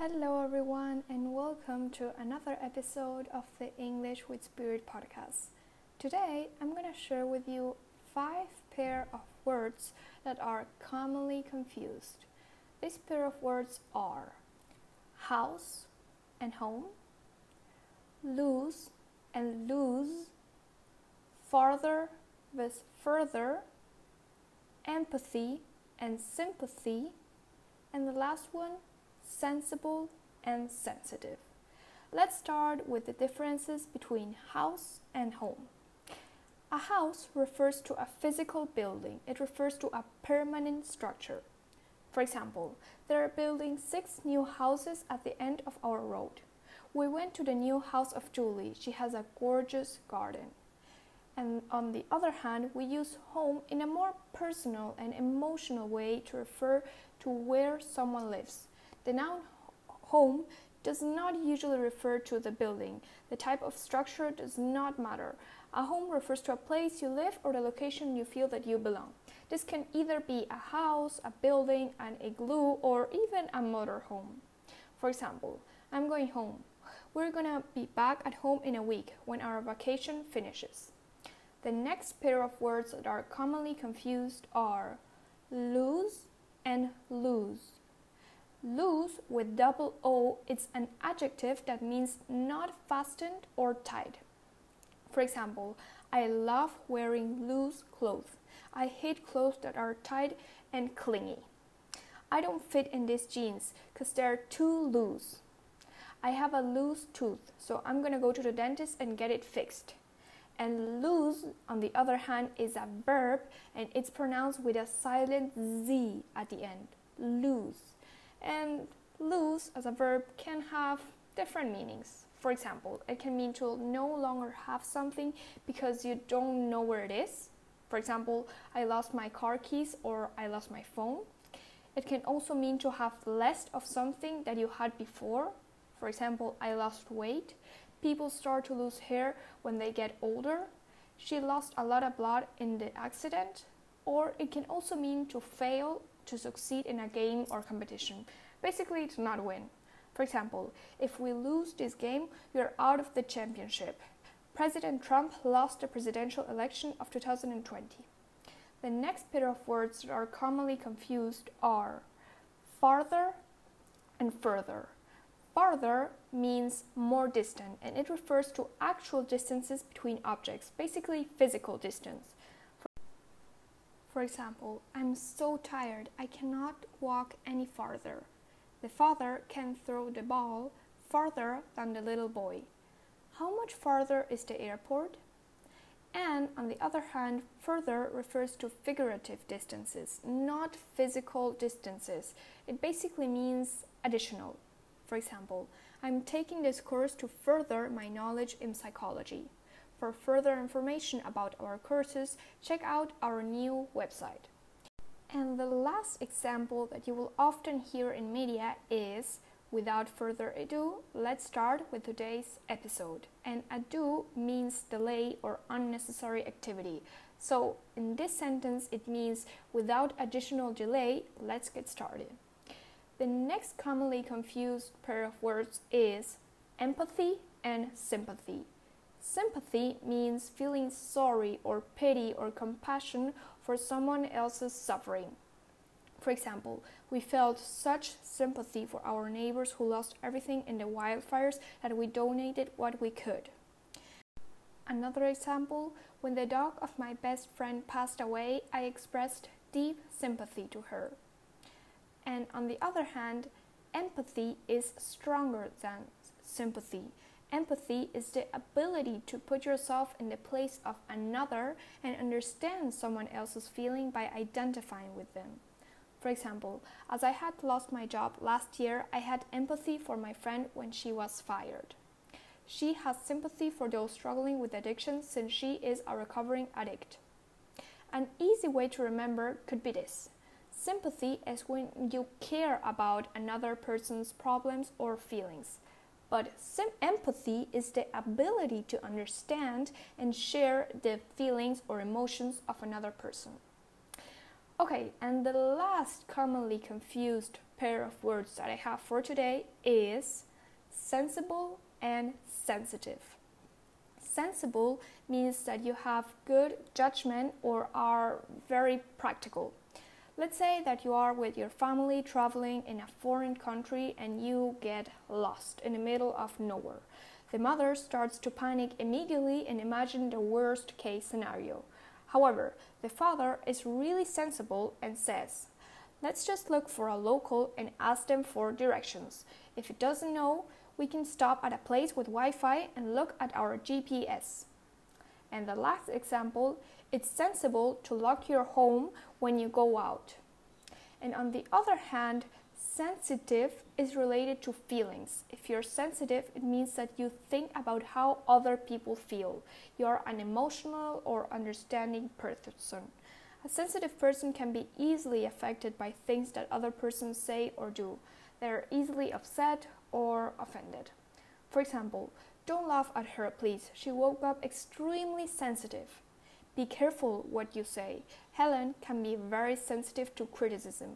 Hello, everyone, and welcome to another episode of the English with Spirit podcast. Today, I'm going to share with you five pair of words that are commonly confused. These pair of words are house and home, lose and lose, farther with further, empathy and sympathy, and the last one sensible, and sensitive. Let's start with the differences between house and home. A house refers to a physical building, it refers to a permanent structure. For example, there are building six new houses at the end of our road. We went to the new house of Julie. She has a gorgeous garden. And on the other hand, we use home in a more personal and emotional way to refer to where someone lives. The noun home does not usually refer to the building. The type of structure does not matter. A home refers to a place you live or the location you feel that you belong. This can either be a house, a building, an igloo, or even a motorhome. For example, I'm going home. We're gonna be back at home in a week when our vacation finishes. The next pair of words that are commonly confused are lose and lose. Loose with double O, it's an adjective that means not fastened or tied. For example, I love wearing loose clothes. I hate clothes that are tight and clingy. I don't fit in these jeans because they're too loose. I have a loose tooth, so I'm gonna go to the dentist and get it fixed. And loose, on the other hand, is a verb and it's pronounced with a silent Z at the end. Lose. And lose as a verb can have different meanings. For example, it can mean to no longer have something because you don't know where it is. For example, I lost my car keys or I lost my phone. It can also mean to have less of something that you had before. For example, I lost weight. People start to lose hair when they get older. She lost a lot of blood in the accident. Or it can also mean to fail to succeed in a game or competition, basically to not win. For example, if we lose this game, we are out of the championship. President Trump lost the presidential election of 2020. The next pair of words that are commonly confused are farther and further. Farther means more distant and it refers to actual distances between objects, basically physical distance. For example, I'm so tired I cannot walk any farther. The father can throw the ball farther than the little boy. How much farther is the airport? And on the other hand, further refers to figurative distances, not physical distances. It basically means additional. For example, I'm taking this course to further my knowledge in psychology. For further information about our courses, check out our new website. And the last example that you will often hear in media is without further ado, let's start with today's episode. And ado means delay or unnecessary activity. So in this sentence, it means without additional delay, let's get started. The next commonly confused pair of words is empathy and sympathy. Sympathy means feeling sorry or pity or compassion for someone else's suffering. For example, we felt such sympathy for our neighbors who lost everything in the wildfires that we donated what we could. Another example, when the dog of my best friend passed away, I expressed deep sympathy to her. And on the other hand, empathy is stronger than sympathy Empathy is the ability to put yourself in the place of another and understand someone else's feeling by identifying with them. For example, as I had lost my job last year, I had empathy for my friend when she was fired. She has sympathy for those struggling with addiction since she is a recovering addict. An easy way to remember could be this Sympathy is when you care about another person's problems or feelings. But empathy is the ability to understand and share the feelings or emotions of another person. Okay, and the last commonly confused pair of words that I have for today is sensible and sensitive. Sensible means that you have good judgment or are very practical. Let's say that you are with your family traveling in a foreign country and you get lost in the middle of nowhere. The mother starts to panic immediately and imagine the worst case scenario. However, the father is really sensible and says, Let's just look for a local and ask them for directions. If it doesn't know, we can stop at a place with Wi Fi and look at our GPS. And the last example, it's sensible to lock your home when you go out. And on the other hand, sensitive is related to feelings. If you're sensitive, it means that you think about how other people feel. You're an emotional or understanding person. A sensitive person can be easily affected by things that other persons say or do. They're easily upset or offended. For example, don't laugh at her, please. She woke up extremely sensitive. Be careful what you say. Helen can be very sensitive to criticism.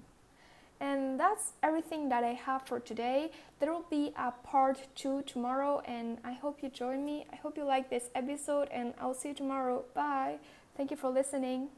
And that's everything that I have for today. There will be a part two tomorrow, and I hope you join me. I hope you like this episode, and I'll see you tomorrow. Bye. Thank you for listening.